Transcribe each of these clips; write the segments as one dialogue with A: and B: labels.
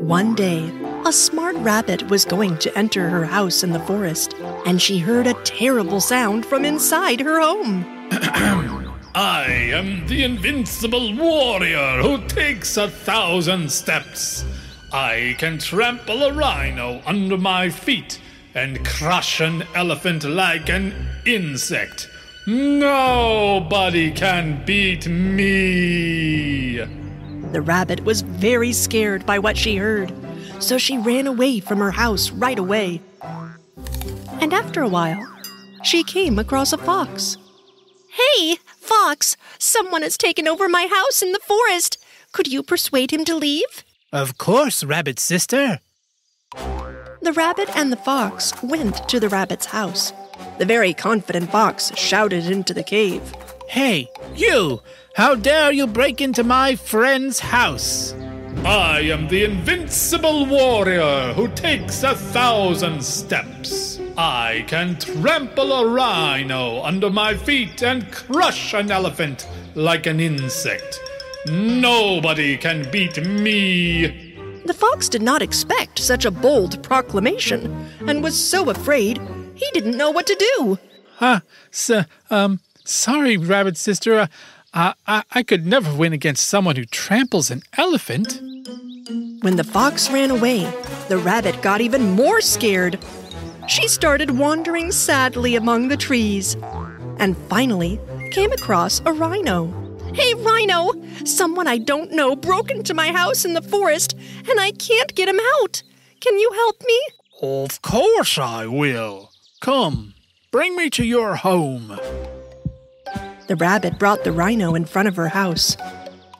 A: One day, a smart rabbit was going to enter her house in the forest, and she heard a terrible sound from inside her home.
B: I am the invincible warrior who takes a thousand steps. I can trample a rhino under my feet and crush an elephant like an insect. Nobody can beat me.
A: The rabbit was very scared by what she heard, so she ran away from her house right away. And after a while, she came across a fox. Hey, Fox, someone has taken over my house in the forest. Could you persuade him to leave?
C: Of course, rabbit sister.
A: The rabbit and the fox went to the rabbit's house. The very confident fox shouted into the cave.
C: Hey, you! How dare you break into my friend's house?
B: I am the invincible warrior who takes a thousand steps. I can trample a rhino under my feet and crush an elephant like an insect. Nobody can beat me.
A: The fox did not expect such a bold proclamation and was so afraid he didn't know what to do.
C: Huh, so, um, sorry, rabbit sister. Uh, I, I could never win against someone who tramples an elephant.
A: When the fox ran away, the rabbit got even more scared. She started wandering sadly among the trees and finally came across a rhino. Hey, Rhino! Someone I don't know broke into my house in the forest and I can't get him out. Can you help me?
C: Of course I will. Come, bring me to your home.
A: The rabbit brought the rhino in front of her house.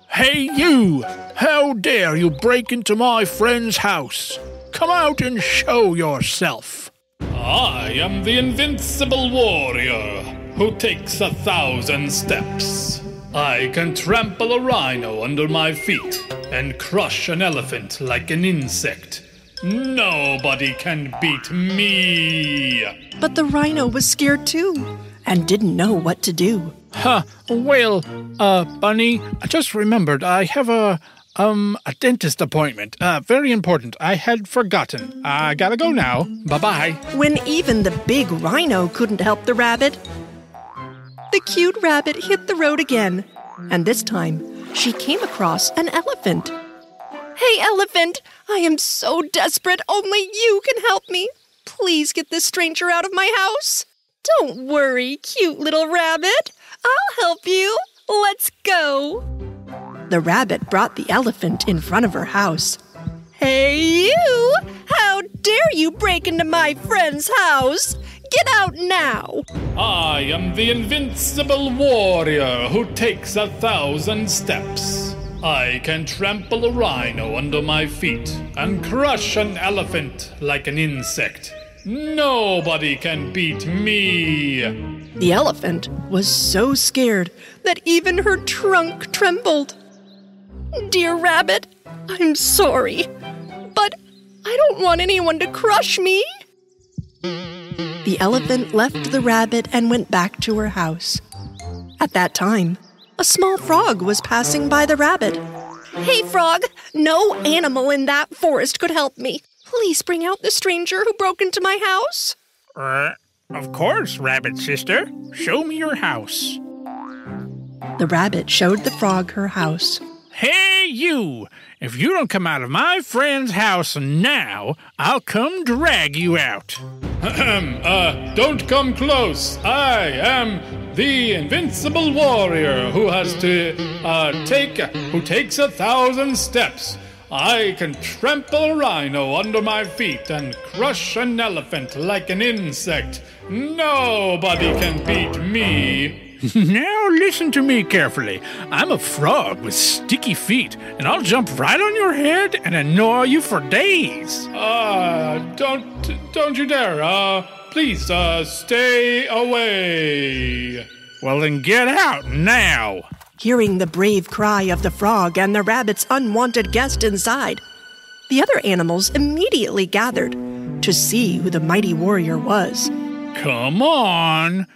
C: Hey, you! How dare you break into my friend's house? Come out and show yourself.
B: I am the invincible warrior who takes a thousand steps. I can trample a rhino under my feet and crush an elephant like an insect. Nobody can beat me.
A: But the rhino was scared too and didn't know what to do.
C: Huh. Well, uh, Bunny, I just remembered I have a, um, a dentist appointment. Uh, very important. I had forgotten. I gotta go now. Bye bye.
A: When even the big rhino couldn't help the rabbit, the cute rabbit hit the road again, and this time she came across an elephant. Hey, elephant! I am so desperate, only you can help me. Please get this stranger out of my house. Don't worry, cute little rabbit. I'll help you. Let's go. The rabbit brought the elephant in front of her house. Hey, you! How dare you break into my friend's house? Get out now!
B: I am the invincible warrior who takes a thousand steps. I can trample a rhino under my feet and crush an elephant like an insect. Nobody can beat me.
A: The elephant was so scared that even her trunk trembled. Dear rabbit, I'm sorry, but I don't want anyone to crush me. The elephant left the rabbit and went back to her house. At that time, a small frog was passing by the rabbit. Hey, frog, no animal in that forest could help me. Please bring out the stranger who broke into my house.
C: Uh, of course, rabbit sister. Show me your house.
A: The rabbit showed the frog her house.
C: Hey, you! If you don't come out of my friend's house now, I'll come drag you out.
B: Ahem, uh, don't come close. I am the invincible warrior who has to, uh, take, who takes a thousand steps. I can trample a rhino under my feet and crush an elephant like an insect. Nobody can beat me.
C: now listen to me carefully. I'm a frog with sticky feet, and I'll jump right on your head and annoy you for days.
B: Uh, don't, don't you dare. Uh, please, uh, stay away.
C: Well, then get out now.
A: Hearing the brave cry of the frog and the rabbit's unwanted guest inside, the other animals immediately gathered to see who the mighty warrior was.
C: Come on.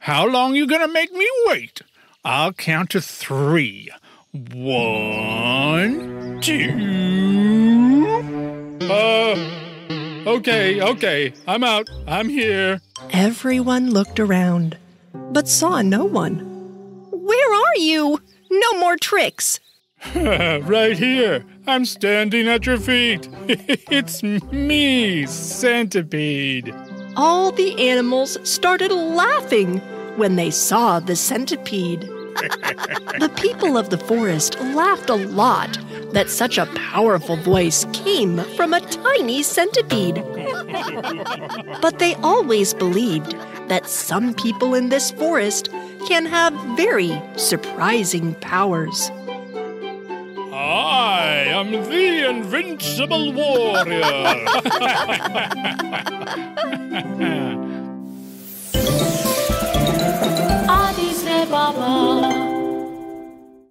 C: How long you gonna make me wait? I'll count to three. One, two, Uh,
B: Okay, okay. I'm out. I'm here.
A: Everyone looked around, but saw no one. Where are you? No more tricks.
B: right here. I'm standing at your feet. it's me, Centipede.
A: All the animals started laughing when they saw the centipede. the people of the forest laughed a lot that such a powerful voice came from a tiny centipede. but they always believed that some people in this forest can have very surprising powers.
B: I am the invincible warrior.
D: Adi se baba